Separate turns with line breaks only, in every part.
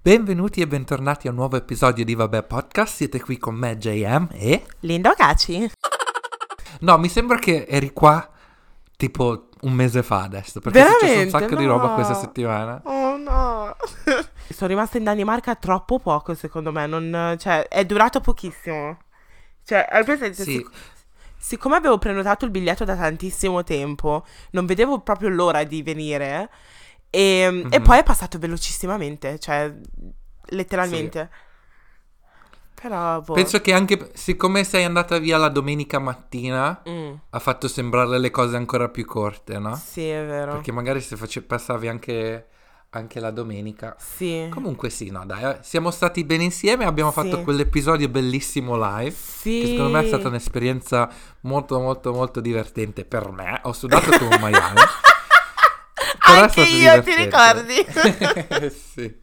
Benvenuti e bentornati a un nuovo episodio di Vabbè Podcast. Siete qui con me, JM e.
Lindo Caci.
No, mi sembra che eri qua tipo un mese fa adesso. Perché è successo un sacco di roba
No.
questa settimana.
Oh no. Sono rimasta in Danimarca troppo poco, secondo me. Non, cioè, è durato pochissimo. Cioè, al presente,
Sì.
sic- siccome avevo prenotato il biglietto da tantissimo tempo, non vedevo proprio l'ora di venire. E, e
Mhm.
poi è passato velocissimamente, cioè, letteralmente. Però, boh.
Penso che anche siccome sei andata via la domenica mattina,
Mm,
ha fatto sembrare le cose ancora più corte, no?
sì, è vero.
Perché magari se face- passavi anche, anche la domenica.
Sì.
Comunque sì, no, dai, eh, siamo stati bene insieme, abbiamo
Sì.
fatto quell'episodio bellissimo live.
Sì.
Che secondo me è stata un'esperienza molto molto molto divertente per me. Ho sudato come un maiale. Però
Anche io, ti
divertente. sì.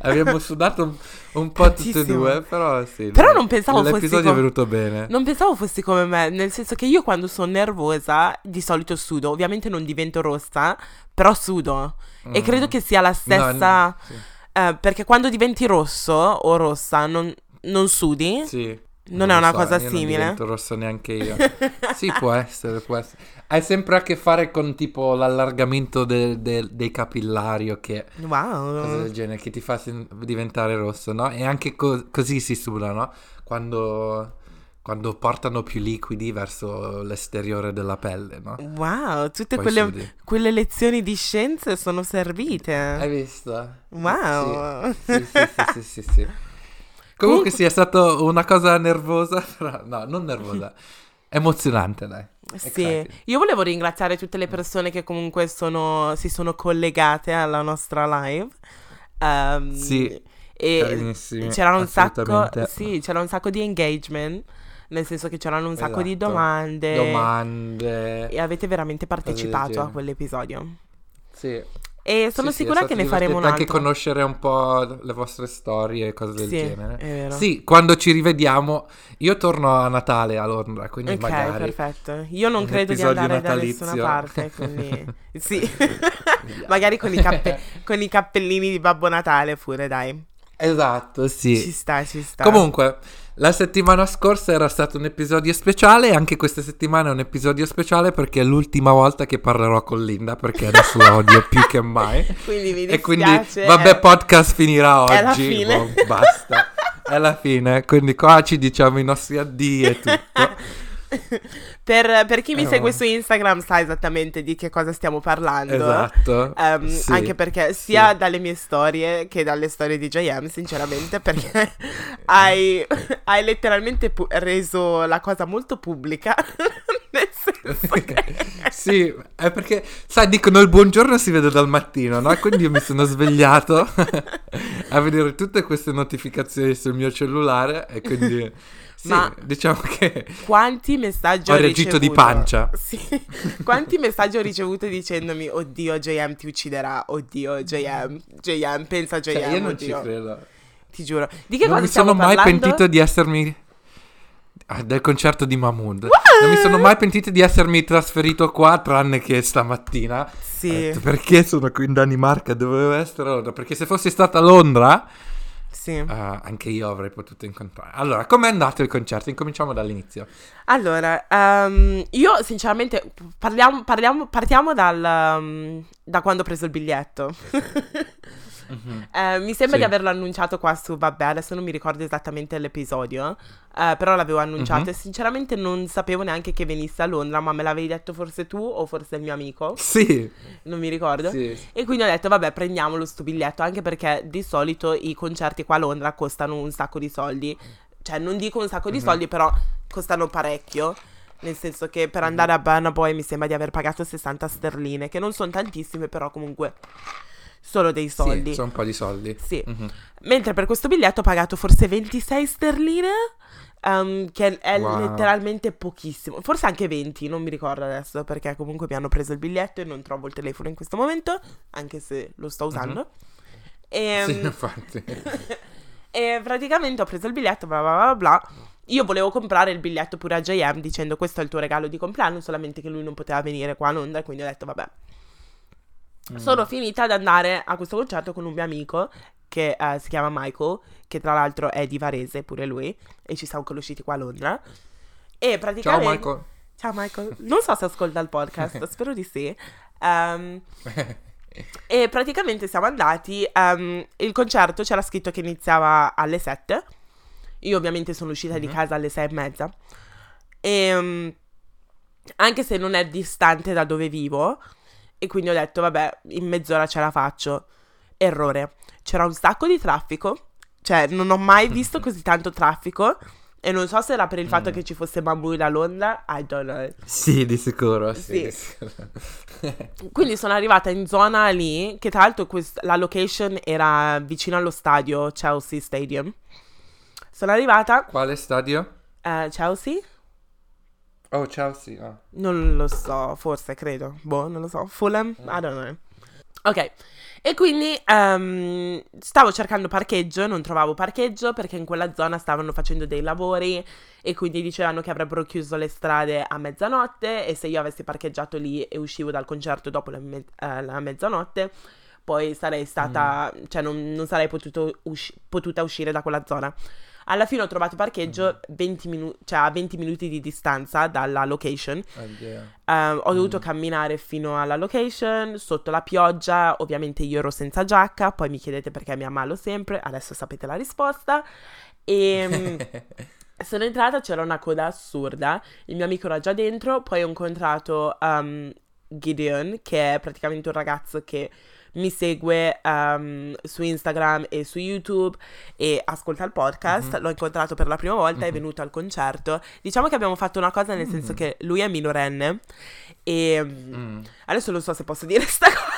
Abbiamo sudato un, un po' tutte e due, però sì.
Però non pensavo fossi
L'episodio
com-
è venuto bene.
Non pensavo fossi come me, nel senso che io quando sono nervosa di solito sudo, ovviamente non divento rossa, però sudo. E
Mm.
credo che sia la
No,
stessa...
n- sì.
eh, perché quando diventi rosso o rossa non, non sudi?
Sì.
Non
lo
è una
so,
cosa
Non
simile?
divento rosso neanche io. sì, può essere, può essere. Hai sempre a che fare con tipo l'allargamento de- de- dei capillari o che cose
Wow.
del genere che ti fa sen- diventare rosso, no? E anche co- così si suda, no? Quando, quando portano più liquidi verso l'esteriore della pelle, no?
Wow, tutte quelle, quelle lezioni di scienze sono servite.
Hai visto?
Wow.
Sì, sì, sì, sì, sì, sì. Comunque sì, è stata una cosa nervosa, però no, non nervosa, emozionante, dai.
Sì, io volevo ringraziare tutte le persone che comunque sono, si sono collegate alla nostra live. Ehm,
Sì,
e c'era un sacco, sì, c'era un sacco di engagement, nel senso che c'erano un sacco di
Esatto.
domande.
Domande.
E avete veramente partecipato a quell'episodio.
Sì.
E sono
Sì, sì,
sicura
stato
che ne faremo un altro.
anche conoscere un po' le vostre storie e cose del
Sì,
genere. Sì, quando ci rivediamo, io torno a Natale a Londra, quindi
Ok,
magari
perfetto. Io non credo di andare da
natalizio.
nessuna parte, quindi sì. Magari con i, cappe- con i cappellini di Babbo Natale pure, dai.
Esatto, sì.
Ci sta, ci sta.
Comunque, la settimana scorsa era stato un episodio speciale e anche questa settimana è un episodio speciale perché è l'ultima volta che parlerò con Linda perché adesso la odio più che mai.
Quindi mi
E quindi,
dispiace.
vabbè, podcast finirà oggi.
È la fine.
boh, basta. È la fine. Quindi qua ci diciamo i nostri addii e tutto.
per, per chi mi
Eh,
segue su Instagram sa esattamente di che cosa stiamo parlando.
Esatto.
Ehm,
Sì,
Anche perché sia
sì.
dalle mie storie che dalle storie di JM, sinceramente, perché hai, hai letteralmente pu- reso la cosa molto pubblica. Nel senso che...
sì, è perché, sai, dicono il buongiorno si vede dal mattino, no? Quindi io mi sono svegliato a vedere tutte queste notificazioni sul mio cellulare e quindi, sì,
Ma-
diciamo che
Quanti messaggi ho,
ho reagito di pancia.
Sì. Quanti messaggi ho ricevuto dicendomi Oddio JM ti ucciderà Oddio JM JM pensa a JM
Cioè, io non ci
oddio."
credo.
Ti giuro Di che
non
cosa
mi sono mai pentito di essermi... Ah, del concerto di Mahmood. Non mi sono mai pentito di essermi trasferito qua, tranne che stamattina.
Sì
detto, perché sono qui in Danimarca? Dovevo essere a Londra. Perché se fossi stata a Londra,
Sì
Ah, anche io avrei potuto incontrare. Allora, com'è andato il concerto? Incominciamo dall'inizio.
Allora ehm, Io sinceramente Parliamo, parliamo, Partiamo dal um, Da quando ho preso il biglietto Eh, mi sembra
Sì.
di averlo annunciato qua su, vabbè, adesso non mi ricordo esattamente l'episodio, eh, però l'avevo annunciato
Mhm.
e sinceramente non sapevo neanche che venisse a Londra, ma me l'avevi detto forse tu o forse il mio amico,
Sì,
non mi ricordo.
sì.
E quindi ho detto, vabbè, prendiamolo sto biglietto, anche perché di solito i concerti qua a Londra costano un sacco di soldi. Cioè, non dico un sacco di
Mhm.
soldi, però costano parecchio. Nel senso che per andare a Burna Boy mi sembra di aver pagato 60 sterline, che non sono tantissime, però comunque sono dei soldi.
Sì, sono un po' di soldi.
Sì.
Mhm.
Mentre per questo biglietto ho pagato forse 26 sterline, ehm, che è
Wow.
letteralmente pochissimo. Forse anche 20, non mi ricordo adesso, perché comunque mi hanno preso il biglietto e non trovo il telefono in questo momento, anche se lo sto usando. Ehm,
Sì, infatti.
e praticamente ho preso il biglietto, bla bla bla bla. Io volevo comprare il biglietto pure a JM dicendo questo è il tuo regalo di compleanno, solamente che lui non poteva venire qua a Londra, quindi ho detto vabbè.
Mm.
sono finita ad andare a questo concerto con un mio amico che eh, si chiama Michael, che tra l'altro è di Varese pure lui, e ci siamo conosciuti qua a Londra. E
Ciao
praticamente...
Michael.
Ciao Michael. Non so se ascolta il podcast, spero di sì. Ehm, e praticamente siamo andati. ehm, il concerto c'era scritto che iniziava alle 7. Io ovviamente sono uscita di
Mhm.
casa alle 6 e mezza. E mm, anche se non è distante da dove vivo, e quindi ho detto, vabbè, in mezz'ora ce la faccio. Errore. C'era un sacco di traffico. Cioè, non ho mai visto così tanto traffico. E non so se era per il fatto
Mm.
che ci fosse Bamboo da Londra. I don't know.
Sì, di sicuro. Sì,
Sì.
di sicuro.
Quindi sono arrivata in zona lì, che tra l'altro quest- la location era vicino allo stadio Chelsea Stadium. Sono arrivata
Quale stadio?
a Chelsea?
Oh, Chelsea. ah.
Non lo so, forse credo. Boh, non lo so. Fulham? I don't know. Ok. E quindi ehm, stavo cercando parcheggio, non trovavo parcheggio perché in quella zona stavano facendo dei lavori e quindi dicevano che avrebbero chiuso le strade a mezzanotte e se io avessi parcheggiato lì e uscivo dal concerto dopo la, me- eh, la mezzanotte, poi sarei stata, cioè non, non sarei potuto usci- potuta uscire da quella zona. Alla fine ho trovato parcheggio 20 minu- cioè a 20 minuti di distanza dalla location.
Oddio.
Ehm, ho dovuto camminare fino alla location, sotto la pioggia, ovviamente io ero senza giacca, poi mi chiedete perché mi ammalo sempre, adesso sapete la risposta. E sono entrata, c'era una coda assurda, il mio amico era già dentro, poi ho incontrato um, Gideon, che è praticamente un ragazzo che mi segue um, su Instagram e su YouTube e ascolta il podcast. L'ho incontrato per la prima volta, è
Mhm.
venuto al concerto. Diciamo che abbiamo fatto una cosa nel senso
Mm.
che lui è minorenne e
Mm.
adesso non so se posso dire sta cosa,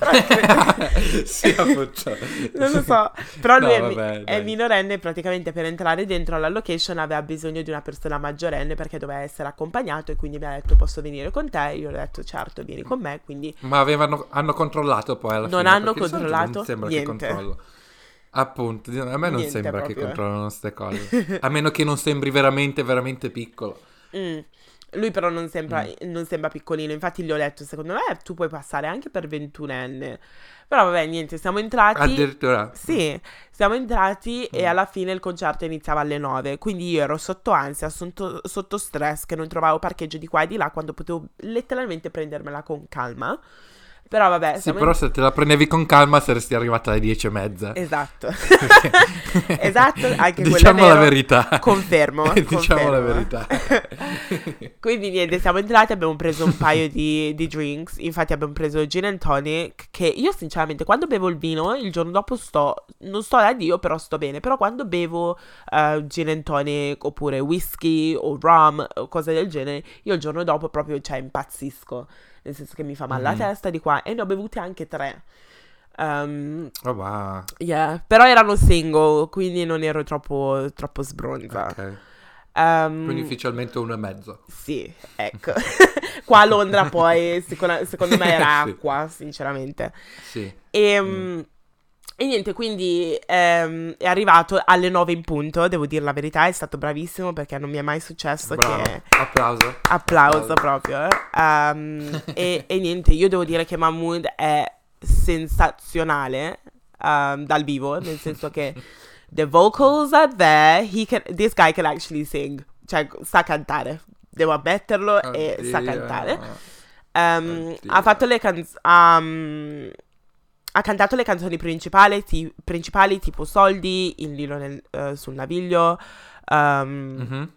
però
sì, appunto.
non lo so, però
No,
lui è, mi-
vabbè,
è minorenne e praticamente per entrare dentro alla location aveva bisogno di una persona maggiorenne perché doveva essere accompagnato e quindi mi ha detto posso venire con te, io gli ho detto certo vieni con me, quindi
Ma avevano, hanno controllato poi alla
Non
fine,
hanno
di solito
controllato
Non sembra
niente.
che controllo. Appunto, a me non
Niente
sembra che
proprio.
controllano queste cose. A meno che non sembri veramente, veramente piccolo.
mm, lui però non sembra,
Mm.
non sembra piccolino, infatti gli ho detto secondo me tu puoi passare anche per ventunenne, però vabbè niente, siamo entrati...
Addirittura.
Sì, siamo entrati e
Mm.
alla fine il concerto iniziava alle 9, quindi io ero sotto ansia, sotto, sotto stress, che non trovavo parcheggio di qua e di là quando potevo letteralmente prendermela con calma. Però vabbè,
Sì, però se te la prendevi con calma saresti arrivata alle dieci e mezza.
Esatto. esatto, anche
Diciamo la verità.
Confermo,
diciamo la
confermo.
verità.
Quindi niente, siamo entrati, abbiamo preso un paio di, di drinks, infatti abbiamo preso gin and tonic, che io sinceramente quando bevo il vino il giorno dopo sto, non sto da Dio, però sto bene, però quando bevo eh, gin and tonic oppure whisky o rum o cose del genere, io il giorno dopo proprio, cioè, impazzisco, nel senso che mi fa male la
Mhm.
testa di qua e ne ho bevute anche tre. Um,
Oh, wow.
yeah, però erano single, quindi non ero troppo, troppo sbronza.
Ok.
Um,
Quindi ufficialmente uno e mezzo.
sì, ecco. Qua a Londra poi secondo, secondo me era
Sì.
acqua, sinceramente.
Sì.
E,
Mm.
E niente, quindi ehm, è arrivato alle 9 in punto, devo dire la verità, è stato bravissimo perché non mi è mai successo
Bravo.
che...
Applauso.
Applauso proprio. eh. Um, e, e niente, io devo dire che Mahmood è sensazionale um, dal vivo, nel senso che the vocals are there, he can, this guy can actually sing, cioè sa cantare, devo ammetterlo e sa
Oddio.
cantare. Um,
Oddio.
ha fatto le canzoni. Ha cantato le canzoni principali, ti- principali tipo Soldi, Il Nilo nel- eh, sul Naviglio, um,
Mhm.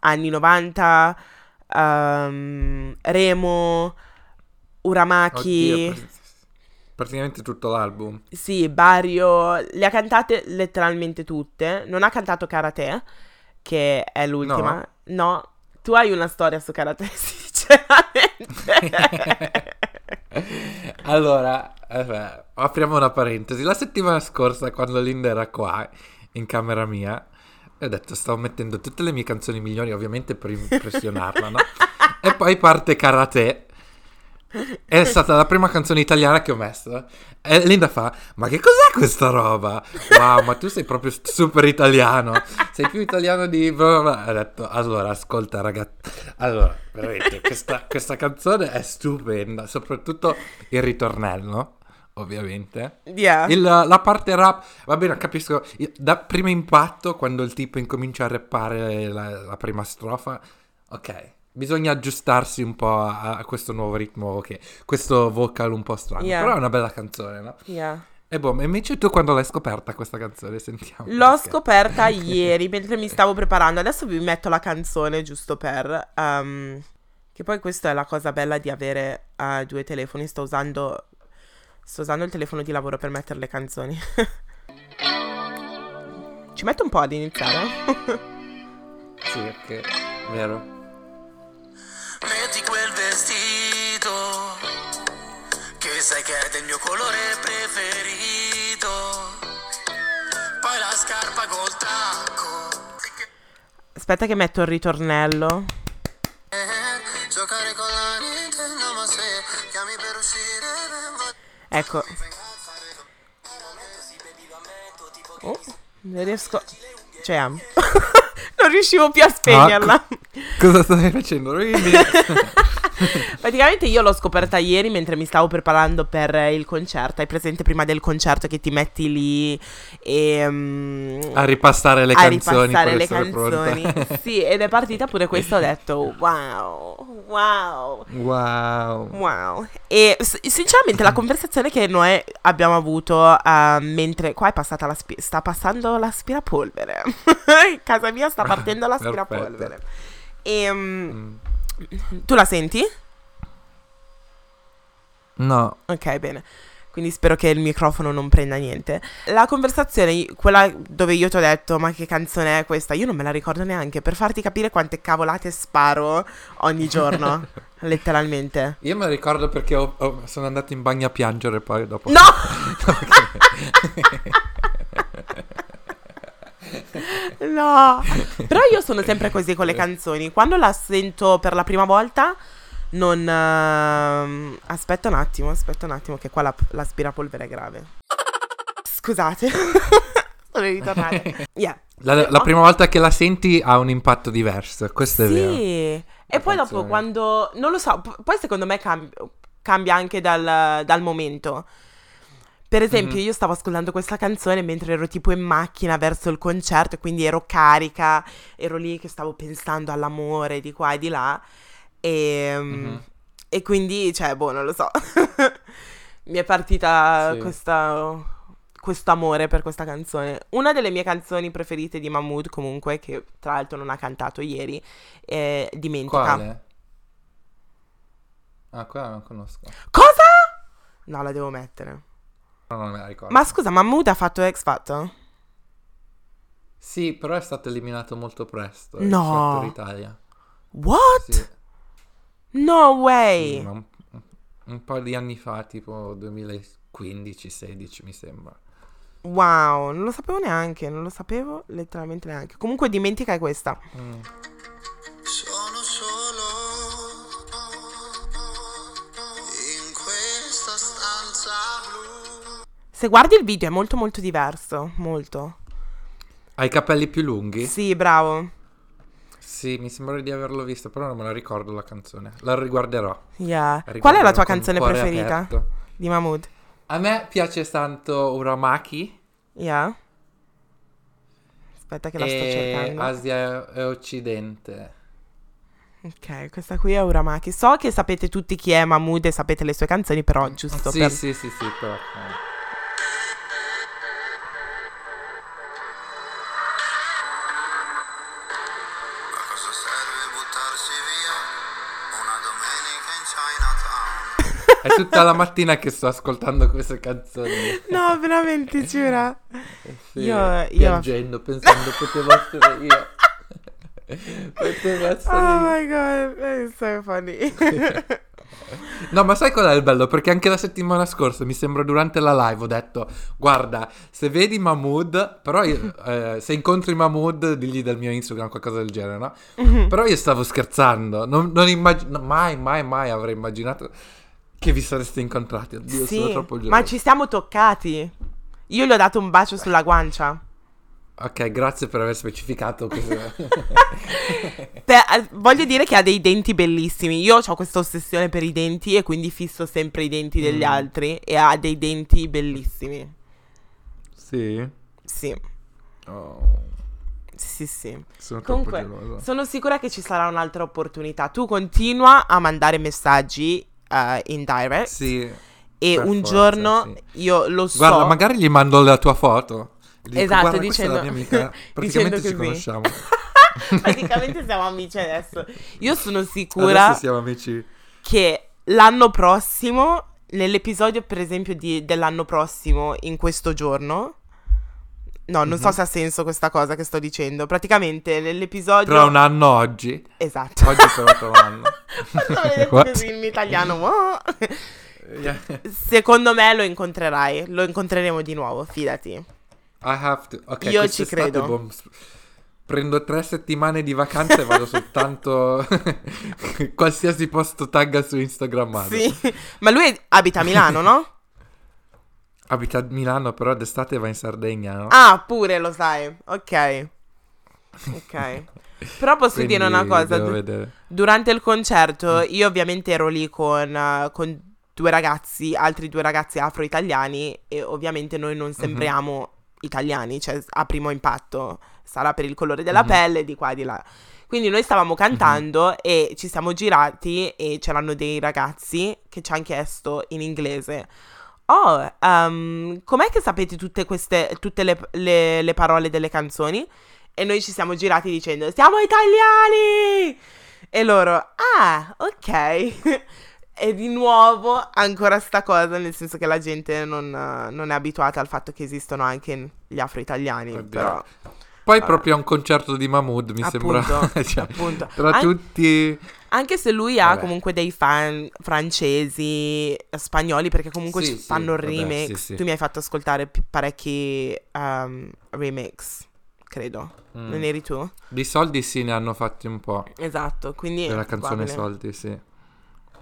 anni 90, um, Remo, Uramaki,
Oddio, pr- praticamente tutto l'album.
sì, Barrio, le ha cantate letteralmente tutte. Non ha cantato Karate, che è l'ultima. No, tu hai una storia su Karate, sinceramente.
allora, eh, apriamo una parentesi. La settimana scorsa, quando Linda era qua, in camera mia, ho detto, stavo mettendo tutte le mie canzoni migliori, ovviamente per impressionarla, no? e poi parte Karate. È stata la prima canzone italiana che ho messo. E Linda fa: Ma che cos'è questa roba? Wow, ma tu sei proprio super italiano. Sei più italiano di. Ha detto: Allora, ascolta, ragazzi. Allora, veramente, questa, questa canzone è stupenda. Soprattutto il ritornello ovviamente.
Yeah.
Il, la parte rap, va bene, capisco. il- Da primo impatto, quando il tipo incomincia a rappare la, la prima strofa, ok, bisogna aggiustarsi un po' a, a questo nuovo ritmo, che, questo vocal un po' strano.
Yeah.
Però è una bella canzone, no?
Yeah.
E boh, ma invece tu quando l'hai scoperta questa canzone? Sentiamo.
L'ho
perché.
scoperta ieri mentre mi stavo preparando. Adesso vi metto la canzone giusto per. ehm, che poi questa è la cosa bella di avere eh, due telefoni. Sto usando. Sto usando il telefono di lavoro per mettere le canzoni. Ci metto un po' ad iniziare.
Sì, perché, vero.
Metti quel vestito che sai che è del mio colore preferito. Poi la scarpa col tacco.
Aspetta che metto il ritornello.
Eh, giocare con la Nintendo, ma se chiami per uscire vengo.
Ecco. Oh, non riesco. Cioè, non riuscivo più a spegnerla.
Cosa stai facendo?
Praticamente io l'ho scoperta ieri mentre mi stavo preparando per il concerto. Hai presente prima del concerto che ti metti lì e. mm,
a ripassare le
a
canzoni.
ripassare le canzoni. sì, ed è partita pure questa. Ho detto wow, wow.
wow.
Wow. E sinceramente la conversazione che noi abbiamo avuto eh, mentre qua è passata l'aspi- sta passando l'aspirapolvere. In casa mia sta partendo l'aspirapolvere. E
Mm.
Tu la senti?
No,
Ok, bene. Quindi spero che il microfono non prenda niente. La conversazione, quella dove io ti ho detto, ma che canzone è questa? Io non me la ricordo neanche, per farti capire quante cavolate sparo ogni giorno, letteralmente.
io me lo ricordo perché ho- ho- sono andato in bagno a piangere poi dopo.
No! no! Però io sono sempre così con le canzoni. Quando la sento per la prima volta, non... ehm, Aspetta un attimo, aspetta un attimo, che qua la- l'aspirapolvere è grave. Scusate. sono ritornata. Yeah.
La, la prima volta che la senti ha un impatto diverso, questo è vero.
Sì. E poi dopo
canzone.
quando... Non lo so, p- poi secondo me cam- cambia anche dal, dal momento. Per esempio,
Mhm.
io stavo ascoltando questa canzone mentre ero tipo in macchina verso il concerto, e quindi ero carica, ero lì che stavo pensando all'amore di qua e di là. E,
Mhm.
e quindi, cioè, boh, non lo so. Mi è partita
Sì.
questa, questo amore per questa canzone. Una delle mie canzoni preferite di Mahmood, comunque, che tra l'altro non ha cantato ieri, è Dimentica.
Quale? Ah, quella non conosco.
Cosa? No, la devo mettere.
No, non me la ricordo.
Ma scusa, Mahmood ha fatto X Factor?
Sì, però è stato eliminato molto presto.
No.
X Italia.
What?
Sì,
No way.
sì, un, un po' di anni fa, tipo 2015-16 mi sembra.
Wow, non lo sapevo neanche, non lo sapevo letteralmente neanche. Comunque dimentica questa.
Mm.
Se guardi il video è molto molto diverso, molto.
Ha i capelli più lunghi?
Sì, bravo.
Sì, mi sembra di averlo visto, però non me la ricordo la canzone. La riguarderò.
Yeah.
La
Qual è la
riguarderò
tua canzone preferita
aperto.
di Mahmood?
A me piace tanto Uramaki
Yeah. Aspetta che la sto cercando.
Asia e Occidente.
Ok, questa qui è Uramaki. So che sapete tutti chi è Mahmood e sapete le sue canzoni, però giusto
Sì,
per...
sì, sì, sì, però. È tutta la mattina che sto ascoltando queste canzoni.
No, veramente, giura.
Sì,
Io- io-
piangendo, pensando potevo essere io. potevo essere
Oh
io.
my god, è so funny.
No, ma sai qual è il bello? Perché anche la settimana scorsa, mi sembra durante la live, ho detto: Guarda, se vedi Mahmood, però io- eh, se incontri Mahmood, digli del mio Instagram qualcosa del genere, no? Però io stavo scherzando. Non, non immag- no, mai, mai, mai avrei immaginato Che vi sareste incontrati, oddio, sono
sì,
troppo geloso.
ma ci siamo toccati. Io gli ho dato un bacio sulla guancia.
Ok, grazie per aver specificato.
Per- eh, voglio dire che ha dei denti bellissimi. Io ho questa ossessione per i denti e quindi fisso sempre i denti degli
Mm.
altri. E ha dei denti bellissimi.
sì?
Sì,
Oh,
sì, sì.
sono
Comunque, sono sicura che ci sarà un'altra opportunità. Tu continua a mandare messaggi eh, in direct.
Sì.
e un
forza,
giorno
sì.
io lo so.
Guarda, magari gli mando la tua foto. Dico,
Esatto,
"Guarda, questa è la
dicendo-
amica. Praticamente ci
dicendo così.
conosciamo.
Praticamente siamo amici adesso. Io sono sicura
siamo amici.
che l'anno prossimo, nell'episodio per esempio di- dell'anno prossimo, in questo giorno, no, non so
Mhm.
se ha senso questa cosa che sto dicendo, praticamente nell'episodio...
Tra un anno oggi.
Esatto.
Oggi tra un anno.
Così in italiano. oh.
Yeah.
Secondo me lo incontrerai, lo incontreremo di nuovo, fidati.
I have to. Ok,
Io ci credo.
s- prendo tre settimane di vacanze e vado soltanto qualsiasi posto tagga su Instagram. vado.
Sì, ma lui abita a Milano, no?
Abita a Milano, però d'estate va in Sardegna, no?
Ah, pure lo sai. Ok. Ok. Però posso
Quindi
dire una cosa. du- durante il concerto,
Mm.
io ovviamente ero lì con, con due ragazzi, altri due ragazzi afro-italiani, e ovviamente noi
Mhm.
non sembriamo italiani, cioè a primo impatto. Sarà per il colore della
Mhm.
pelle, di qua e di là. Quindi noi stavamo cantando e ci siamo girati e c'erano dei ragazzi che ci hanno chiesto in inglese. Oh, ehm, com'è che sapete tutte queste, tutte le, le- le parole delle canzoni? E noi ci siamo girati dicendo, siamo italiani! E loro, ah, ok. e di nuovo ancora sta cosa, nel senso che la gente non, non è abituata al fatto che esistono anche gli afro-italiani. Però,
Poi
Vabbè.
proprio a un concerto di Mahmood mi
appunto,
sembra. cioè,
appunto.
Tra
An-
tutti.
Anche se lui ha
Vabbè.
comunque dei fan francesi, spagnoli, perché comunque
Sì,
ci
sì,
fanno
vabbè,
remix.
sì, sì.
Tu mi hai fatto ascoltare parecchi um, remix, credo.
Mm.
Non eri tu?
Di soldi sì, ne hanno fatti un po'.
Esatto, quindi...
Della canzone Soldi, sì.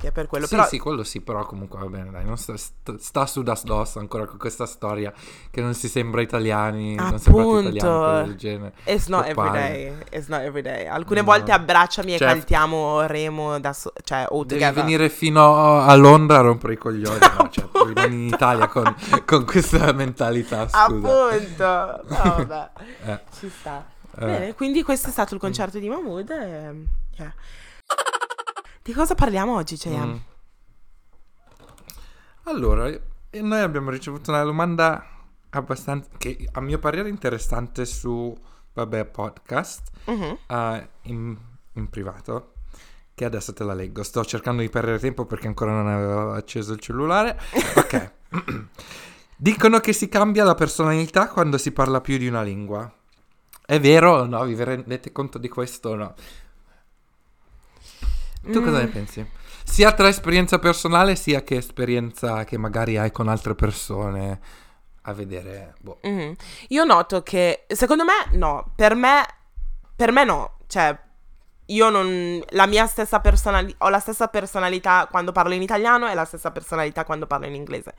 Che è per quello.
Sì,
Però
sì, quello sì, però comunque va bene, dai, non sta, sta, su das dos ancora con questa storia che non si sembra italiani, non sembrate
Appunto.
italiani, del genere.
It's not every day. It's not every day. Alcune
No.
volte abbracciami e
Cioè-
cantiamo Remo da so- cioè all
Devi
together.
venire fino a Londra a rompere i coglioni, no? Cioè, rimani in Italia con, con questa mentalità, scusa.
Appunto. No, vabbè.
Eh,
Ci sta.
eh.
Bene, quindi questo è stato il concerto di Mahmood. E... yeah. Di cosa parliamo oggi, JM?
Mm. Allora, e noi abbiamo ricevuto una domanda abbastanza, che a mio parere interessante su, vabbè, podcast,
Mhm.
eh, in, in privato, che adesso te la leggo. Sto cercando di perdere tempo perché ancora non avevo acceso il cellulare. Ok. Dicono che si cambia la personalità quando si parla più di una lingua. È vero o no? Vi rendete conto di questo o no? Tu cosa ne
Mm.
pensi? Sia tra esperienza personale sia che esperienza che magari hai con altre persone a vedere. Boh.
Mhm. Io noto che, secondo me, no, per me, per me no, cioè, io non, la mia stessa personalità, ho la stessa personalità quando parlo in italiano e la stessa personalità quando parlo in inglese.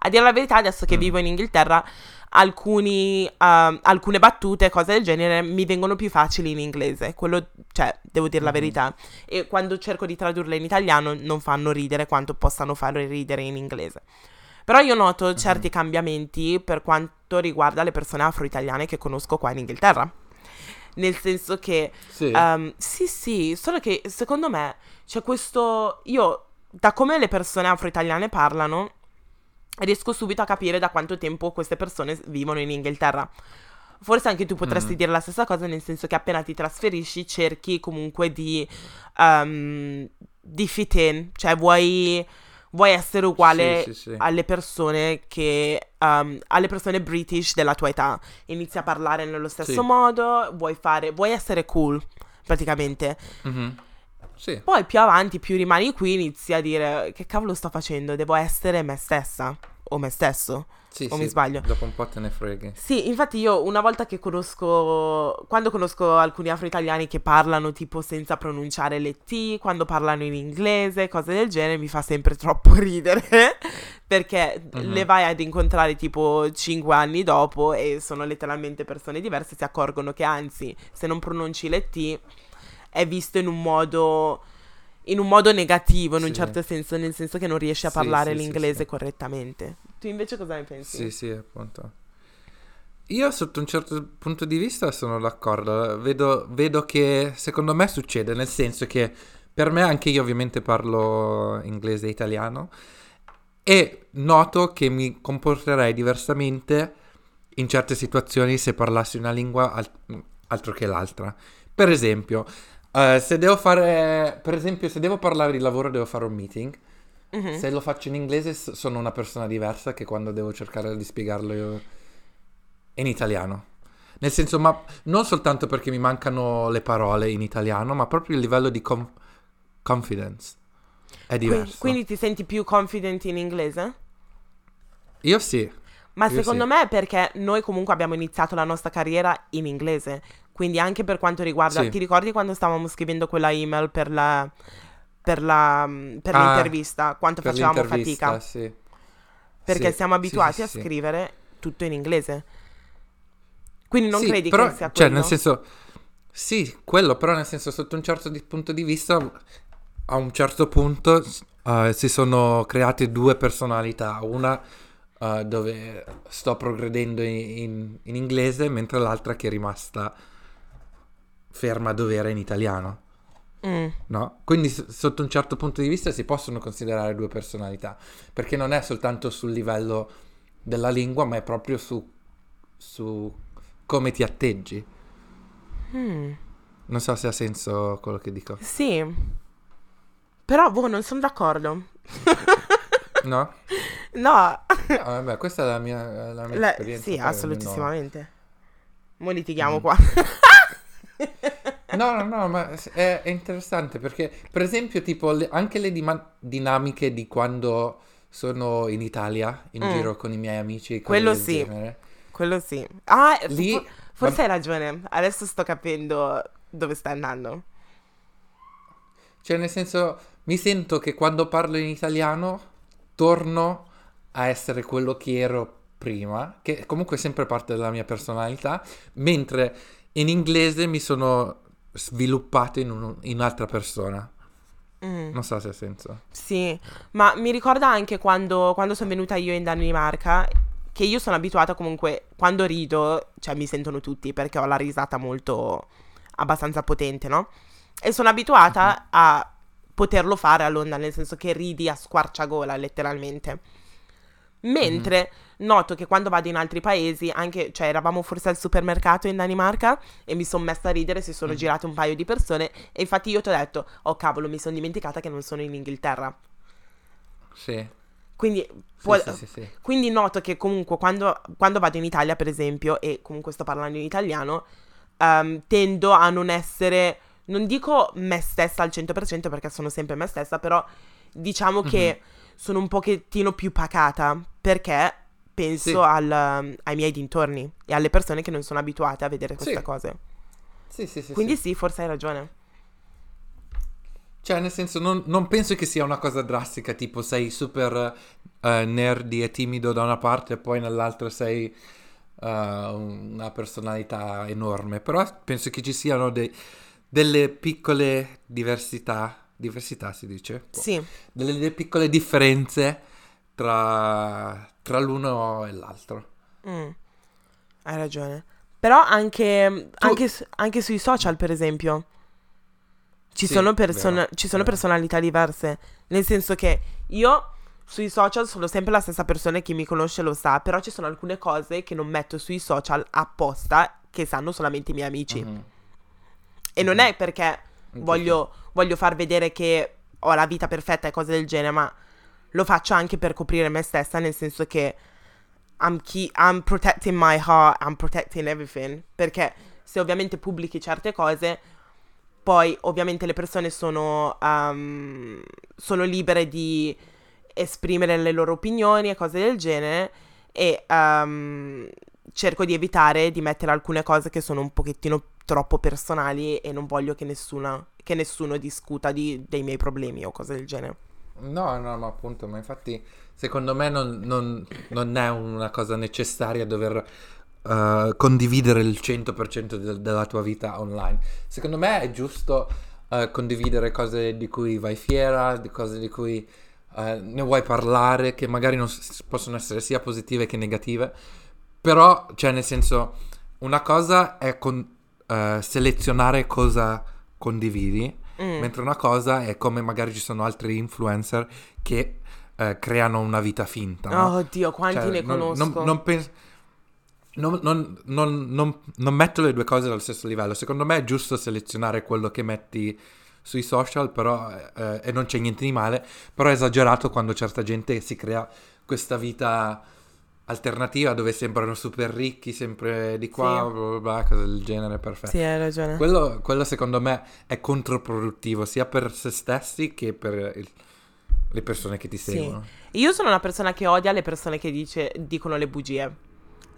A dire la verità, adesso che
Mm.
vivo in Inghilterra, alcuni, ehm, alcune battute, cose del genere, mi vengono più facili in inglese, quello, cioè, devo dire la
Mhm.
verità. E quando cerco di tradurle in italiano non fanno ridere quanto possano fare ridere in inglese. Però io noto certi cambiamenti per quanto riguarda le persone afro-italiane che conosco qua in Inghilterra. Nel senso che,
Sì.
ehm, sì, sì, solo che secondo me c'è questo. Io, da come le persone afro-italiane parlano, riesco subito a capire da quanto tempo queste persone vivono in Inghilterra. Forse anche tu potresti
Mm.
dire la stessa cosa, nel senso che appena ti trasferisci cerchi comunque di, ehm, di fit in, cioè vuoi, vuoi essere uguale
Sì, sì, sì.
alle persone che um, alle persone british della tua età inizi a parlare nello stesso modo vuoi fare vuoi essere cool praticamente
Mhm. Sì.
poi più avanti più rimani qui inizi a dire che cavolo sto facendo devo essere me stessa o me stesso.
Sì,
o
sì,
mi sbaglio?
Dopo un po' te ne freghi.
Sì, infatti io una volta che conosco, quando conosco alcuni afro-italiani che parlano tipo senza pronunciare le T, quando parlano in inglese, cose del genere, mi fa sempre troppo ridere, perché
Mhm.
le vai ad incontrare tipo 5 anni dopo e sono letteralmente persone diverse, si accorgono che anzi, se non pronunci le T, è visto in un modo... In un modo negativo, in un
Sì.
certo senso, nel senso che non riesci a parlare
sì, sì,
l'inglese correttamente. Tu invece cosa ne pensi?
Sì, sì, appunto. Io sotto un certo punto di vista sono d'accordo, vedo, vedo che secondo me succede, nel senso che per me anche io ovviamente parlo inglese e italiano e noto che mi comporterei diversamente in certe situazioni se parlassi una lingua al- altro che l'altra. Per esempio, eh, se devo fare, per esempio, se devo parlare di lavoro devo fare un meeting.
Mhm.
Se lo faccio in inglese sono una persona diversa che quando devo cercare di spiegarlo io- in italiano. Nel senso, ma non soltanto perché mi mancano le parole in italiano, ma proprio il livello di com- confidence è
Quindi,
diverso.
quindi ti senti più confident in inglese?
Io sì,
Ma
Io
secondo
sì.
me è perché noi comunque abbiamo iniziato la nostra carriera in inglese. Quindi anche per quanto riguarda...
Sì.
Ti ricordi quando stavamo scrivendo quella email per la... Per, la, per
Ah,
l'intervista, quanto
per
facevamo
l'intervista,
fatica?
sì.
Perché
Sì,
siamo abituati
sì,
a scrivere tutto in inglese. Quindi non credi
però,
che sia
cioè,
quello?
nel senso, sì, quello, però nel senso, sotto un certo di- punto di vista, a un certo punto eh, si sono create due personalità, una eh, dove sto progredendo in, in- in inglese, mentre l'altra che è rimasta ferma a dovere in italiano,
Mm,
no? Quindi s- sotto un certo punto di vista si possono considerare due personalità, perché non è soltanto sul livello della lingua, ma è proprio su, su come ti atteggi.
mm,
Non so se ha senso quello che dico.
Sì. Però, boh, non sono d'accordo.
No?
No.
No, vabbè, questa è la mia, la mia
La-
esperienza.
sì, assolutissimamente. Mo litighiamo
Mm.
qua.
No, no, no, ma è, è interessante perché, per esempio, tipo, le- anche le dima- dinamiche di quando sono in Italia, in
Mm.
giro con i miei amici,
Quello sì.
genere.
Quello sì. Ah,
Lì-
fo- forse hai ragione. Adesso sto capendo dove stai andando.
Cioè, nel senso, mi sento che quando parlo in italiano torno a essere quello che ero prima, che comunque è sempre parte della mia personalità, mentre in inglese mi sono sviluppato in, un- in un'altra persona.
Mm.
Non so se ha senso.
Sì, ma mi ricorda anche quando, quando sono venuta io in Danimarca, che io sono abituata comunque, quando rido, cioè mi sentono tutti perché ho la risata molto abbastanza potente, no? E sono abituata a poterlo fare a Londra, nel senso che ridi a squarciagola, letteralmente. Mentre noto che quando vado in altri paesi, anche, cioè eravamo forse al supermercato in Danimarca e mi sono messa a ridere, si sono
Mm.
girate un paio di persone e infatti io ti ho detto, oh cavolo, mi sono dimenticata che non sono in Inghilterra.
Sì.
Quindi,
Sì,
può-
sì, sì, sì.
quindi noto che comunque quando, quando vado in Italia, per esempio, e comunque sto parlando in italiano, ehm, tendo a non essere, non dico me stessa al 100% perché sono sempre me stessa, però diciamo che sono un pochettino più pacata perché penso
Sì.
al- ai miei dintorni e alle persone che non sono abituate a vedere queste
Sì.
cose.
Sì, sì, sì,
Quindi
sì.
sì, forse hai ragione.
Cioè, nel senso, non, non penso che sia una cosa drastica, tipo sei super eh, nerdy e timido da una parte e poi nell'altra sei eh, una personalità enorme. Però penso che ci siano dei- delle piccole diversità, diversità si dice? Boh.
Sì,
Delle, delle piccole differenze tra, tra l'uno e l'altro.
mm, hai ragione. Però anche,
Tu-
anche, anche sui social, per esempio. Ci,
Sì,
sono person- ci sono personalità diverse. Nel senso che io sui social sono sempre la stessa persona e chi mi conosce lo sa. Però ci sono alcune cose che non metto sui social apposta che sanno solamente i miei amici.
Mhm.
E non
Mhm.
è perché voglio, voglio far vedere che ho la vita perfetta e cose del genere, ma lo faccio anche per coprire me stessa, nel senso che I'm, key- I'm protecting my heart, I'm protecting everything. Perché se ovviamente pubblichi certe cose, poi ovviamente le persone sono, um, sono libere di esprimere le loro opinioni e cose del genere e ehm, cerco di evitare di mettere alcune cose che sono un pochettino troppo personali e non voglio che, nessuna, che nessuno discuta di, dei miei problemi o cose del genere.
No, no, ma appunto, ma infatti secondo me non, non- non è una cosa necessaria dover eh, condividere il 100% del- della tua vita online. Secondo me è giusto eh, condividere cose di cui vai fiera, di cose di cui eh, ne vuoi parlare, che magari s- possono essere sia positive che negative, però, cioè, nel senso, una cosa è con- eh, selezionare cosa condividi.
Mm.
Mentre una cosa è come magari ci sono altri influencer che eh, creano una vita finta. no?
Oh Dio, quanti
Cioè,
ne
non-
conosco.
Non, non pens- non- non- non- non- non metto le due cose allo stesso livello. Secondo me è giusto selezionare quello che metti sui social, però, eh, e non c'è niente di male, però è esagerato quando certa gente si crea questa vita alternativa dove sembrano super ricchi, sempre di qua,
Sì.
bla bla bla, cose del genere, perfetto.
Sì, hai ragione.
Quello, quello secondo me è controproduttivo sia per se stessi che per il- le persone che ti
Sì.
seguono.
Io sono una persona che odia le persone che dice- dicono le bugie.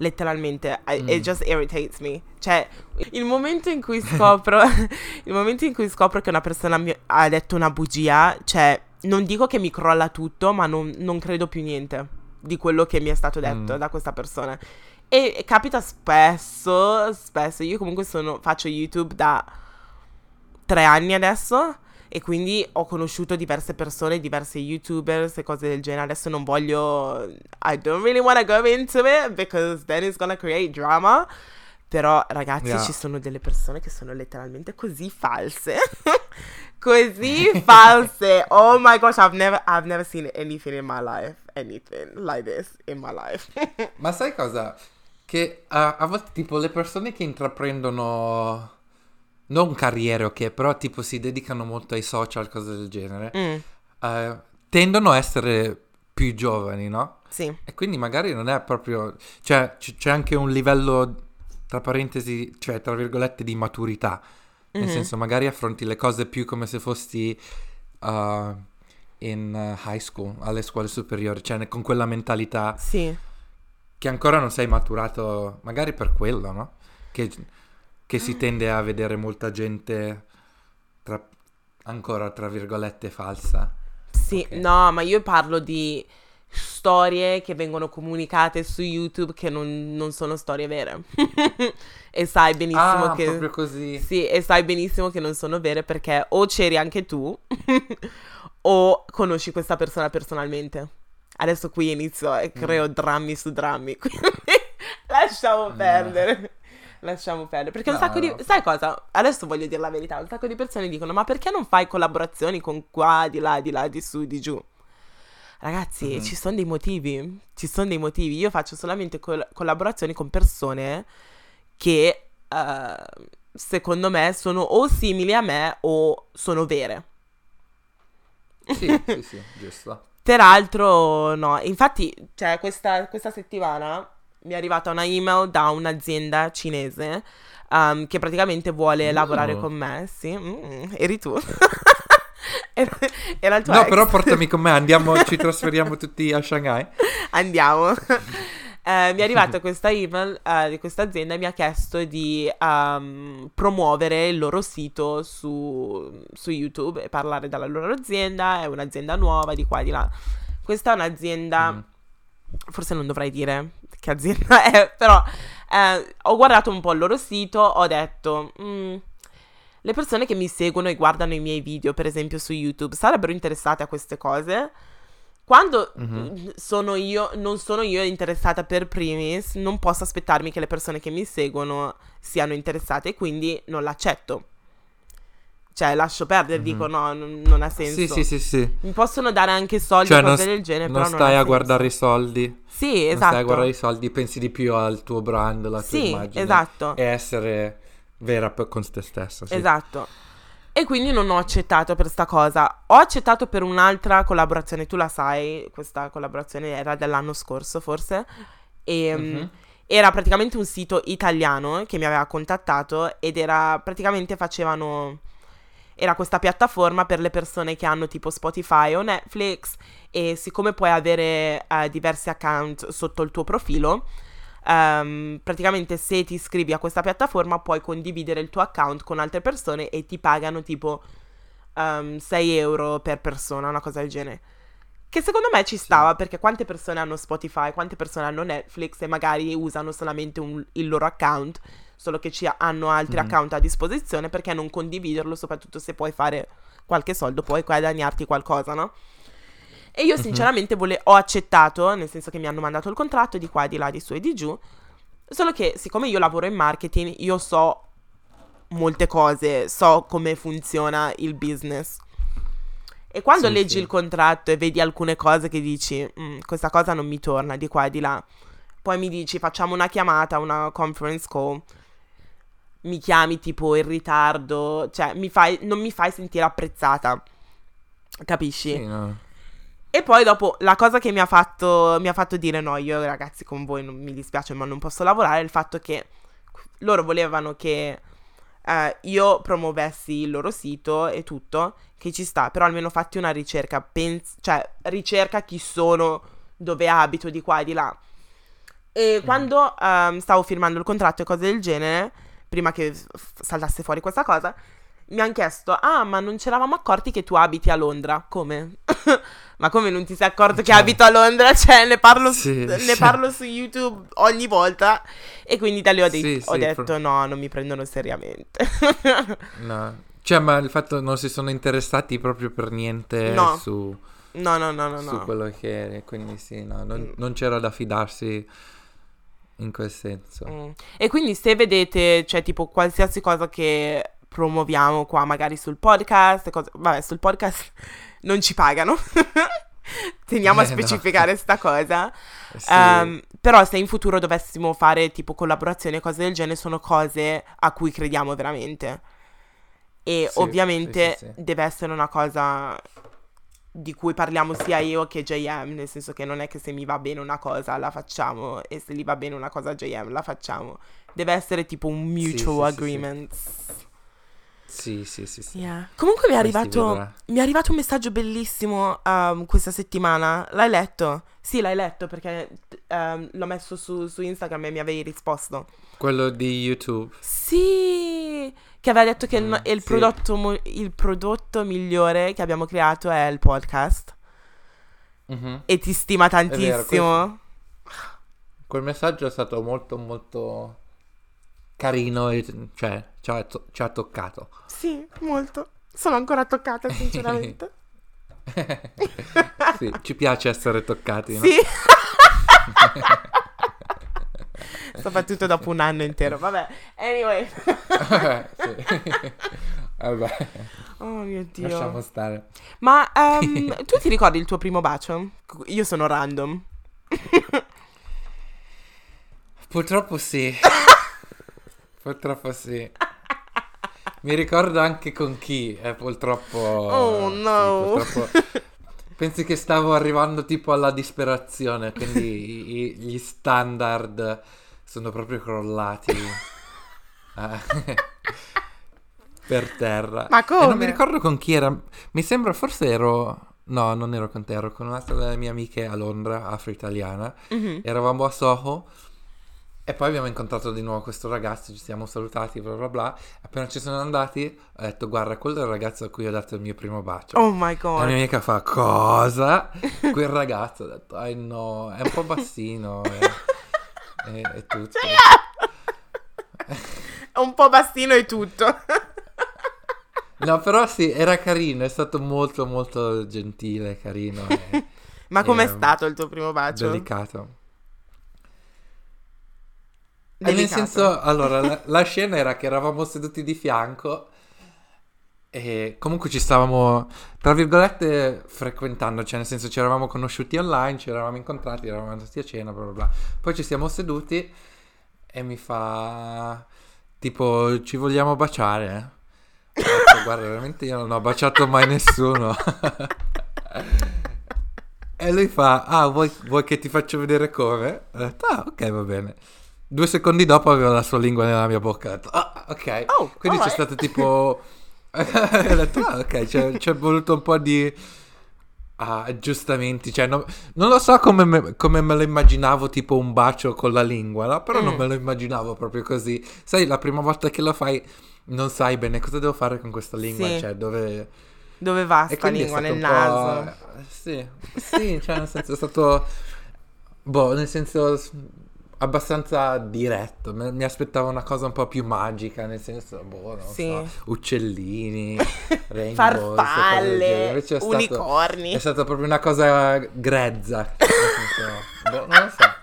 Letteralmente, I-
Mm.
it just irritates me. Cioè, il momento in cui scopro, il momento in cui scopro che una persona mi ha detto una bugia, cioè, non dico che mi crolla tutto, ma non, non credo più niente di quello che mi è stato detto
Mm.
da questa persona. E, e capita spesso, spesso. Io comunque sono, faccio YouTube da tre anni adesso. E quindi ho conosciuto diverse persone, diverse youtubers e cose del genere. Adesso non voglio. I don't really want to go into it because then it's gonna create drama. Però, ragazzi,
Yeah.
ci sono delle persone che sono letteralmente così false. così false. Oh my gosh, I've never, I've never seen anything in my life. Anything like this in my life.
Ma sai cosa? Che a, a volte tipo le persone che intraprendono non carriere, ok, però tipo si dedicano molto ai social, cose del genere,
Mm,
eh, tendono a essere più giovani, no?
sì.
E quindi magari non è proprio... Cioè, c- c'è anche un livello, tra parentesi, cioè, tra virgolette, di maturità. Nel
Mhm.
senso, magari affronti le cose più come se fossi uh, in uh, high school, alle scuole superiori, cioè con quella mentalità
Sì.
che ancora non sei maturato, magari per quello, no? Che, che si tende a vedere molta gente tra- ancora, tra virgolette, falsa.
Sì,
Ok.
no, ma io parlo di storie che vengono comunicate su YouTube che non, non sono storie vere. e sai benissimo
Ah,
che...
proprio così.
Sì, e sai benissimo che non sono vere perché o c'eri anche tu o conosci questa persona personalmente. Adesso qui inizio e creo drammi su drammi, quindi lasciamo perdere. Lasciamo perdere. Perché un
No,
sacco di... Sai cosa? Adesso voglio dire la verità. Un sacco di persone dicono, ma perché non fai collaborazioni con qua, di là, di là, di su, di giù? Ragazzi,
Mhm.
ci sono dei motivi. Ci sono dei motivi. Io faccio solamente col- collaborazioni con persone che eh, secondo me sono o simili a me o sono vere.
Sì, sì, sì, giusto.
Peraltro, no. Infatti, cioè, questa, questa settimana mi è arrivata una email da un'azienda cinese um, che praticamente vuole
Oh.
lavorare con me. Sì, mm, eri tu. era, il tuo
No,
ex.
però portami con me, andiamo, ci trasferiamo tutti a Shanghai.
Andiamo. Eh, mi è arrivata questa email eh, di questa azienda e mi ha chiesto di ehm, promuovere il loro sito su, su YouTube e parlare della loro azienda. È un'azienda nuova di qua e di là. Questa è un'azienda,
Mm.
forse non dovrei dire che azienda è, però eh, ho guardato un po' il loro sito, ho detto... "Mm, le persone che mi seguono e guardano i miei video, per esempio su YouTube, sarebbero interessate a queste cose? Quando
Mhm.
mm, sono io, non sono io interessata per primis, non posso aspettarmi che le persone che mi seguono siano interessate quindi non l'accetto. Cioè, lascio perdere,
Mhm.
dico no, non, non ha senso.
Sì, sì, sì, sì.
Mi possono dare anche soldi
Cioè,
o
non,
cose del genere,
non
però non
stai
ha
a
senso.
guardare i soldi.
Sì,
Non stai a
esatto.
guardare i soldi, pensi di più al tuo brand, alla tua
Sì,
immagine.
esatto.
E essere vera per- con te stessa. Sì.
Esatto. E quindi non ho accettato per sta cosa. Ho accettato per un'altra collaborazione, tu la sai, questa collaborazione era dell'anno scorso forse. E mm,
Mhm.
era praticamente un sito italiano che mi aveva contattato ed era praticamente facevano era questa piattaforma per le persone che hanno tipo Spotify o Netflix e siccome puoi avere eh, diversi account sotto il tuo profilo, ehm, praticamente se ti iscrivi a questa piattaforma puoi condividere il tuo account con altre persone e ti pagano tipo ehm, 6 euro per persona, una cosa del genere. Che secondo me ci stava perché quante persone hanno Spotify, quante persone hanno Netflix e magari usano solamente un- il loro account, solo che ci hanno altri
Mhm.
account a disposizione perché non condividerlo, soprattutto se puoi fare qualche soldo, puoi guadagnarti qualcosa, no? E io sinceramente vole- ho accettato, nel senso che mi hanno mandato il contratto di qua, di là, di su e di giù, solo che siccome io lavoro in marketing, io so molte cose, so come funziona il business. E quando
Sì,
leggi
sì.
il contratto e vedi alcune cose che dici, "Mm, questa cosa non mi torna di qua e di là, poi mi dici facciamo una chiamata, una conference call, mi chiami tipo in ritardo, cioè mi fai, non mi fai sentire apprezzata, capisci?
Sì, no.
E poi dopo la cosa che mi ha fatto, mi ha fatto dire no, io ragazzi con voi non mi dispiace ma non posso lavorare è il fatto che loro volevano che eh, io promuovessi il loro sito e tutto, che ci sta, però almeno fatti una ricerca, pens- cioè ricerca chi sono, dove abito, di qua e di là. E quando ehm, stavo firmando il contratto e cose del genere, prima che f- saltasse fuori questa cosa, mi hanno chiesto, ah, ma non ci eravamo accorti che tu abiti a Londra. Come? ma come non ti sei accorto che
Cioè.
abito a Londra? Cioè, ne parlo, su-
Sì,
ne
sì.
parlo su YouTube ogni volta. E quindi da lì ho,
Sì,
det- ho
sì,
detto,
pro-
no, non mi prendono seriamente.
No. Cioè, ma il fatto non si sono interessati proprio per niente
No.
su,
no, no, no, no,
su
no.
quello che eri, quindi sì, no, non,
Mm.
non c'era da fidarsi in quel senso.
Mm. E quindi se vedete, cioè tipo qualsiasi cosa che promuoviamo qua, magari sul podcast, cose- vabbè, sul podcast non ci pagano. Teniamo a
Eh, no.
specificare sta cosa.
Sì,
Ehm, però se in futuro dovessimo fare tipo collaborazioni e cose del genere, sono cose a cui crediamo veramente. E
Sì,
ovviamente
sì,
deve essere una cosa di cui parliamo sia io che JM, nel senso che non è che se mi va bene una cosa la facciamo e se gli va bene una cosa a JM la facciamo. Deve essere tipo un mutual agreement.
Sì, sì, sì, sì.
Yeah. Comunque mi è arrivato, mi è arrivato un messaggio bellissimo um, questa settimana. L'hai letto? Sì, l'hai letto perché um, l'ho messo su, su Instagram e mi avevi risposto.
Quello di YouTube.
Sì, che aveva detto che il,
Mm,
il
sì.
prodotto, il prodotto migliore che abbiamo creato è il podcast.
Mhm.
E ti stima
vero,
tantissimo.
Quel messaggio è stato molto, molto carino e cioè ci ha, ci ha toccato.
Sì, molto. Sono ancora toccata, sinceramente.
sì, ci piace essere toccati, no?
Sì. Soprattutto dopo un anno intero. Vabbè, anyway.
Sì. Vabbè,
Oh mio Dio.
lasciamo stare.
Ma ehm, tu ti ricordi il tuo primo bacio? Io sono random.
Purtroppo sì. Purtroppo sì. Mi ricordo anche con chi, eh, purtroppo.
Oh,
sì,
no.
purtroppo. Pensi che stavo arrivando tipo alla disperazione, quindi i- i- gli standard sono proprio crollati. eh, per terra.
Ma
E non mi
come?
ricordo con chi era. Mi sembra forse ero. No, non ero con te, ero con un'altra delle mie amiche a Londra, afro-italiana.
Mhm.
Eravamo a Soho e poi abbiamo incontrato di nuovo questo ragazzo, ci siamo salutati, bla bla bla. Appena ci sono andati, ho detto, guarda, quello è il ragazzo a cui ho dato il mio primo bacio.
Oh my
La
god.
mia amica fa, cosa? Quel ragazzo, ho detto, ah no, è un po' bassino e, e, e tutto.
È un po' bastino e tutto.
No, però sì, era carino, è stato molto molto gentile, carino e
Ma com'è stato il tuo primo bacio?
delicato. E nel
Delicato.
senso, allora, la, la scena era che eravamo seduti di fianco e comunque ci stavamo, tra virgolette, frequentando, cioè nel senso ci eravamo conosciuti online, ci eravamo incontrati, eravamo andati a cena, bla bla bla. Poi ci siamo seduti e mi fa, tipo, ci vogliamo baciare? Ho detto, Guarda, veramente io non ho baciato mai nessuno. E lui fa, ah, vuoi, vuoi che ti faccio vedere come? Ho detto, ah, ok, va bene. Due secondi dopo avevo la sua lingua nella mia bocca. Ho detto, ah, ok.
Oh,
Quindi c'è
alright.
stato tipo ho detto, ah, ok, c'è, c'è voluto un po' di ah, aggiustamenti. Cioè, non, non lo so come me, come me lo immaginavo, tipo un bacio con la lingua, no? Però non
Mm.
me lo immaginavo proprio così. Sai, la prima volta che lo fai, non sai bene cosa devo fare con questa lingua,
Sì.
cioè, dove...
Dove va sta
quindi è
lingua nel naso?
Sì, sì, cioè, nel senso, è stato... Boh, nel senso... Abbastanza diretto, mi aspettavo una cosa un po' più magica, nel senso, boh, non
Sì.
so, uccellini, rainbow, queste cose del genere.
Farfalle,
Invece è stato-
unicorni.
è stata proprio una cosa grezza. senso, boh, non lo so.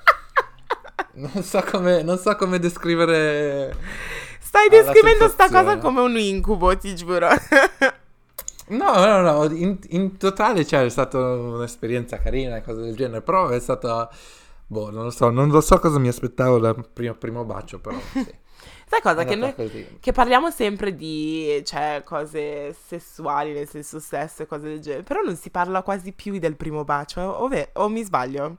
Non so come, non so come descrivere.
Stai descrivendo sta cosa come un incubo, ti giuro.
No, no, no. In, in totale, cioè, è stata un'esperienza carina cose del genere. Però è stata. Boh, non lo so. Non lo so cosa mi aspettavo dal primo, primo bacio, però. Sì.
Sai cosa? Che noi
così.
che parliamo sempre di cioè, cose sessuali, nel senso sesso e cose del genere, però non si parla quasi più del primo bacio, o, ve- o mi sbaglio?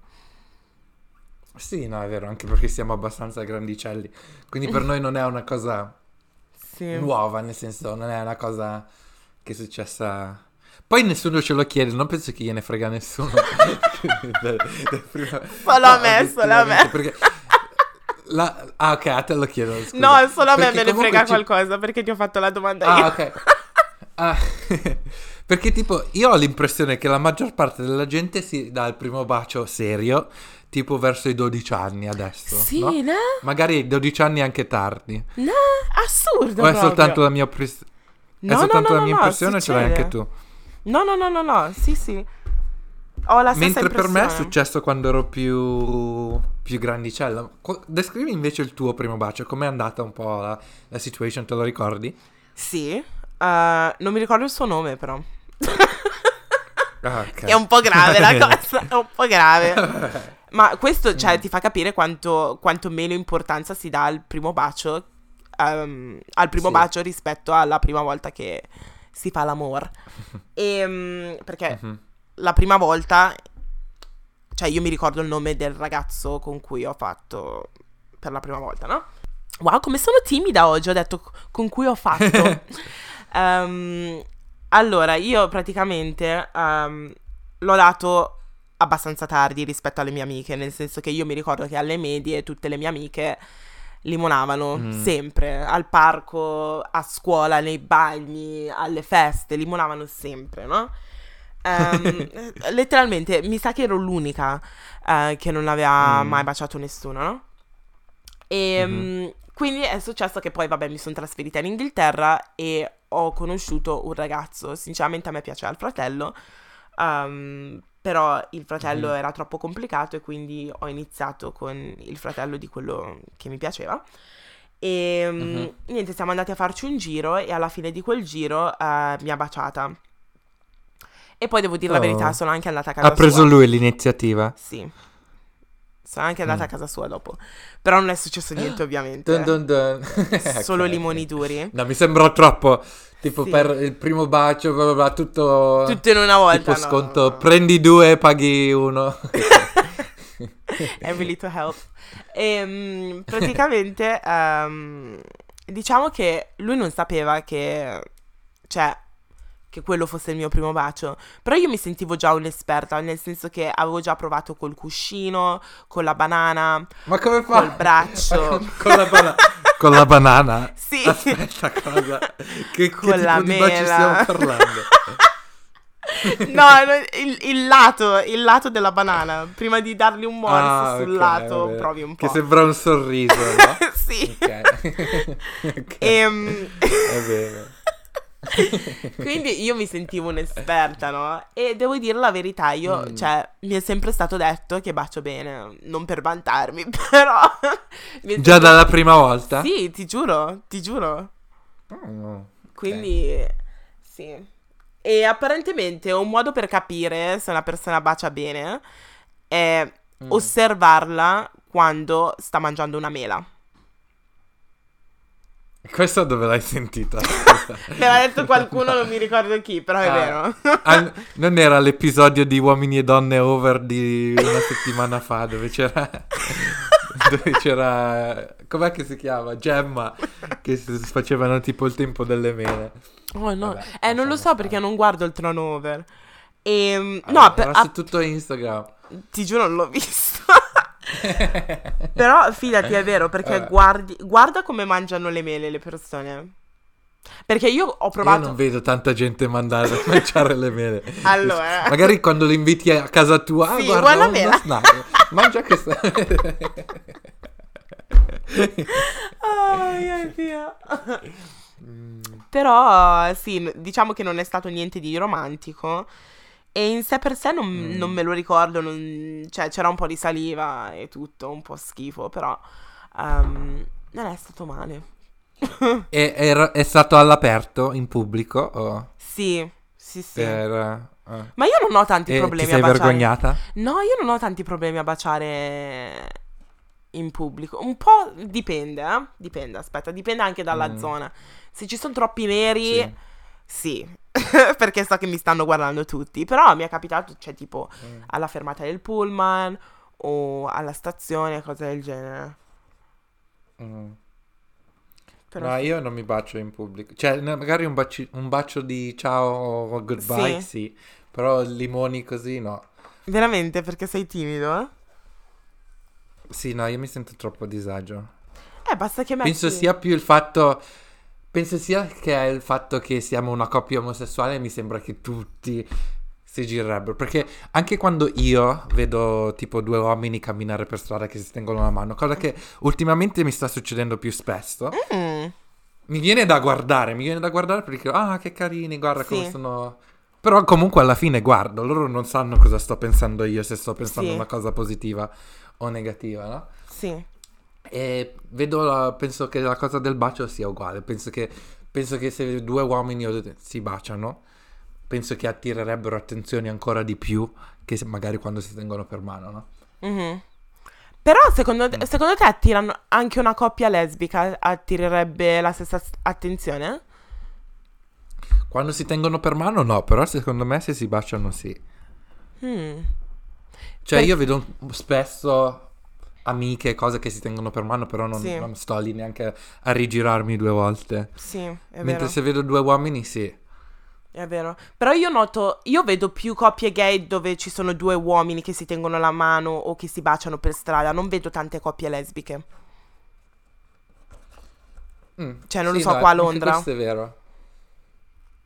Sì, no, è vero, anche perché siamo abbastanza grandicelli. Quindi per noi non è una cosa
Sì.
nuova, nel senso, non è una cosa che è successa. Poi nessuno ce lo chiede, non penso che gliene frega nessuno. Del- del primo-
Solo a me, solo a me.
obiettivamente, Perché la- Ah, ok, a te lo chiedo. scusa.
No, solo a me
Perché
me ne frega
ci-
qualcosa perché ti ho fatto la domanda
Ah,
io.
ok. Ah, perché tipo io ho l'impressione che la maggior parte della gente si dà il primo bacio serio tipo verso i 12 anni adesso,
Sì,
no?
no?
Magari 12 anni anche tardi.
No, assurdo
O è
proprio.
soltanto la mia, è
No,
soltanto
no,
la
no,
mia
no,
impressione o ce l'hai anche tu?
No, no, no, no, no, sì, sì. Ho la stessa
Mentre per me è successo quando ero più, più grandicella. Descrivi invece il tuo primo bacio, com'è andata un po' la, la situation, te lo ricordi?
Sì, eh, non mi ricordo il suo nome però.
Ah, ok.
È un po' grave la cosa, è un po' grave. Ma questo, cioè, ti fa capire quanto, quanto meno importanza si dà al primo bacio, ehm, al primo
Sì.
bacio rispetto alla prima volta che si fa l'amore. E, perché
Mhm.
la prima volta, cioè io mi ricordo il nome del ragazzo con cui ho fatto per la prima volta, no? Wow, come sono timida oggi, ho detto con cui ho fatto. Ehm, allora, io praticamente ehm, l'ho dato abbastanza tardi rispetto alle mie amiche, nel senso che io mi ricordo che alle medie tutte le mie amiche limonavano
Mm.
sempre, al parco, a scuola, nei bagni, alle feste, limonavano sempre, no? Ehm, letteralmente, mi sa che ero l'unica eh, che non aveva
Mm.
mai baciato nessuno, no? E
Mhm.
mm, quindi è successo che poi, vabbè, mi sono trasferita in Inghilterra e ho conosciuto un ragazzo. Sinceramente a me piaceva il fratello, ehm, però il fratello
Mhm.
era troppo complicato e quindi ho iniziato con il fratello di quello che mi piaceva. E mm,
Mhm.
niente, siamo andati a farci un giro e alla fine di quel giro eh, mi ha baciata. E poi devo dire la
Oh.
verità, sono anche andata a casa
Ha preso
sua.
lui l'iniziativa.
Sì. Sono anche andata
Mm.
a casa sua dopo. Però non è successo niente, ovviamente.
Dun dun dun.
Solo
Ok.
limoni duri.
No, mi sembrò troppo. Tipo
Sì.
per il primo bacio, bla bla bla, tutto.
Tutto in una volta.
Tipo
no,
sconto,
no, no.
prendi due, paghi uno.
Every little help. E praticamente, ehm, diciamo che lui non sapeva che, cioè, che quello fosse il mio primo bacio. Però io mi sentivo già un'esperta, nel senso che avevo già provato col cuscino, con la banana.
Ma come fa?
Col braccio.
con, la bana- con la banana.
Sì.
Aspetta, cosa? Che, che
Con
tipo
la
di baci
mela.
stiamo parlando?
No, il, il lato, il lato della banana. Prima di dargli un morso
Ah,
sul lato,
vabbè.
provi un po'.
Che sembra un sorriso, no?
sì.
Ok. Ok,
Ehm,
È vero.
quindi io mi sentivo un'esperta, no? E devo dire la verità, io,
Mm.
cioè, mi è sempre stato detto che bacio bene, non per vantarmi, però...
Già
sempre-
dalla prima volta?
Sì, ti giuro, ti giuro.
Oh,
Quindi, sì. E apparentemente un modo per capire se una persona bacia bene è
Mm.
osservarla quando sta mangiando una mela.
Questo dove l'hai sentita?
Me l'ha detto qualcuno, non mi ricordo chi, però è
Ah.
vero.
Ah, non era l'episodio di Uomini e Donne Over di una settimana fa dove c'era dove c'era... Com'è che si chiama? Gemma, che si facevano tipo il tempo delle mele.
Oh no,
Vabbè,
eh, non lo so perché
stare.
non guardo il turnover. E,
Allora,
no, per-
su tutto Instagram.
ti giuro non l'ho visto. Però fidati, è vero, perché
Vabbè.
guardi, guarda come mangiano le mele le persone. Perché io ho
Io
provato...
non vedo tanta gente mandare a mangiare le mele.
Allora.
Magari quando li inviti a casa tua,
Sì,
guarda
guarda
uno
mela."
snack. Mangia questa.
Oh mio Dio. Però sì, diciamo che non è stato niente di romantico. E in sé per sé non,
Mm.
non me lo ricordo, non- cioè c'era un po' di saliva e tutto, un po' schifo, però ehm, non è stato male.
E era- è stato all'aperto, in pubblico? o
Sì, sì, sì.
per- eh.
Ma io non ho tanti
E
problemi
ti sei
a baciare.
vergognata?
No, io non ho tanti problemi a baciare in pubblico. Un po' dipende, eh? Dipende, aspetta, dipende anche dalla
Mm.
zona. Se ci sono troppi neri,
Sì.
sì, perché so che mi stanno guardando tutti. Però mi è capitato, cioè, tipo,
Mm.
alla fermata del pullman o alla stazione, cose del genere.
Mm.
Però
No, io non mi bacio in pubblico. Cioè, magari un, baci- un bacio di ciao o goodbye,
Sì.
sì. Però limoni così, no.
Veramente, perché sei timido, eh?
Sì, no, io mi sento troppo a disagio.
Eh, basta che metti...
Penso sia più il fatto. Penso sia che è il fatto che siamo una coppia omosessuale. Mi sembra che tutti si girerebbero. Perché anche quando io vedo tipo due uomini camminare per strada che si tengono la mano, cosa che ultimamente mi sta succedendo più spesso,
Mm,
mi viene da guardare. Mi viene da guardare perché, ah, che carini, guarda come
Sì.
sono. Però comunque alla fine guardo, loro non sanno cosa sto pensando io, se sto pensando
Sì.
una cosa positiva o negativa, no?
sì.
E vedo, la- penso che la cosa del bacio sia uguale. Penso che, penso che se due uomini si baciano, penso che attirerebbero attenzioni ancora di più che magari quando si tengono per mano, no?
Mhm. Però secondo
Mm.
te, secondo te attirano anche una coppia lesbica attirerebbe la stessa attenzione?
Quando si tengono per mano, no, però secondo me se si baciano, sì.
Mm.
Cioè,
Per-
io vedo spesso amiche, cose che si tengono per mano, però non,
Sì.
non sto lì neanche a rigirarmi due volte.
Sì, è
Mentre
vero.
se vedo due uomini, sì.
È vero. Però io noto, io vedo più coppie gay dove ci sono due uomini che si tengono la mano o che si baciano per strada. Non vedo tante coppie lesbiche.
Mm,
Cioè, non lo
sì,
so,
no,
qua a Londra.
Questo è vero.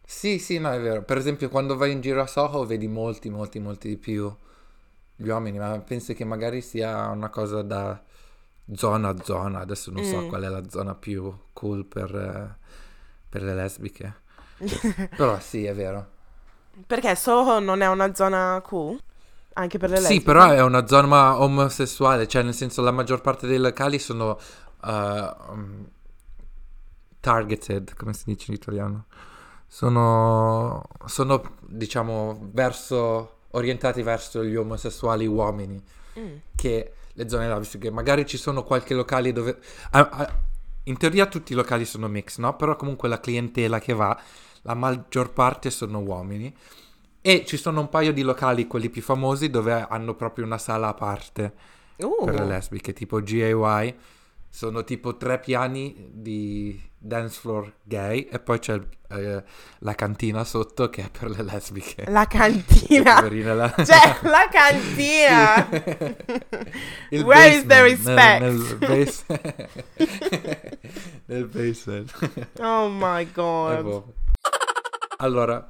Sì, sì, no, è vero. Per esempio, quando vai in giro a Soho vedi molti, molti, molti di più gli uomini, ma penso che magari sia una cosa da zona a zona. Adesso non so
Mm.
qual è la zona più cool per, eh, per le lesbiche. Però sì, è vero.
Perché Soho non è una zona cool? Anche per le lesbiche?
Sì, però è una zona omosessuale, cioè nel senso la maggior parte dei locali sono um, targeted, come si dice in italiano? Sono, sono diciamo, verso, orientati verso gli omosessuali uomini,
Mm.
che le zone lesbiche. Magari ci sono qualche locale dove... ah, ah, in teoria tutti i locali sono mix, no? Però comunque la clientela che va, la maggior parte sono uomini. E ci sono un paio di locali, quelli più famosi, dove hanno proprio una sala a parte
Uh.
per le lesbiche, tipo GAY. Sono tipo tre piani di dance floor gay e poi c'è eh, la cantina sotto che è per le lesbiche.
La cantina.
Poverine, la-
Cioè, la cantina. Where is the respect?
Nel, nel, base- nel basement.
Oh my god.
boh. Allora,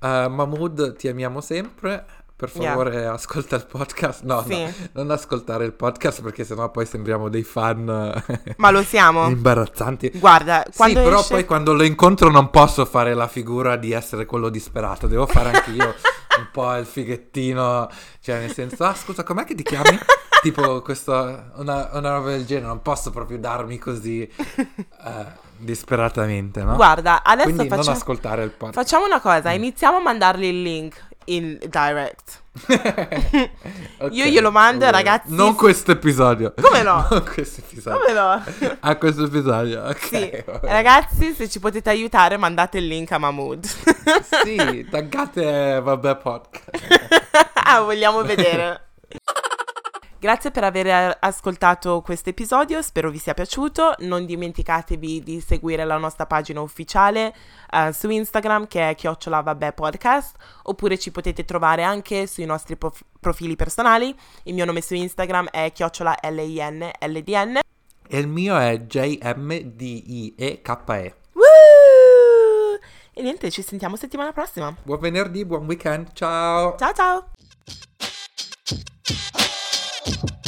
eh, Mahmood, ti amiamo sempre. Per
Yeah.
favore, ascolta il podcast. No,
Sì.
no, non ascoltare il podcast perché sennò poi sembriamo dei fan
Ma lo siamo.
imbarazzanti.
Guarda, quando
sì, però
esce...
poi quando lo incontro non posso fare la figura di essere quello disperato, devo fare anche io un po' il fighettino, cioè nel senso, ah scusa, com'è che ti chiami? tipo questo, una, una roba del genere, non posso proprio darmi così eh, disperatamente, no?
Guarda, adesso
Quindi non ascoltare il podcast.
facciamo una cosa, iniziamo a mandargli il link in direct.
Ok,
Io glielo mando,
bene.
ragazzi.
Non questo episodio.
Come no?
Non questo episodio.
Come no?
A questo episodio, ok.
Sì, ragazzi, se ci potete aiutare, mandate il link a Mahmood.
Sì, taggate Vabbè Podcast.
ah, vogliamo vedere. Grazie per aver eh, ascoltato questo episodio, spero vi sia piaciuto. Non dimenticatevi di seguire la nostra pagina ufficiale uh, su Instagram che è chiocciola vabbè podcast, oppure ci potete trovare anche sui nostri prof- profili personali. Il mio nome su Instagram è chiocciola L-I-N-L-D-N.
E il mio è J-M-D-I-E-K-E.
Woo! E niente, ci sentiamo settimana prossima.
Buon venerdì, buon weekend, ciao!
Ciao ciao! you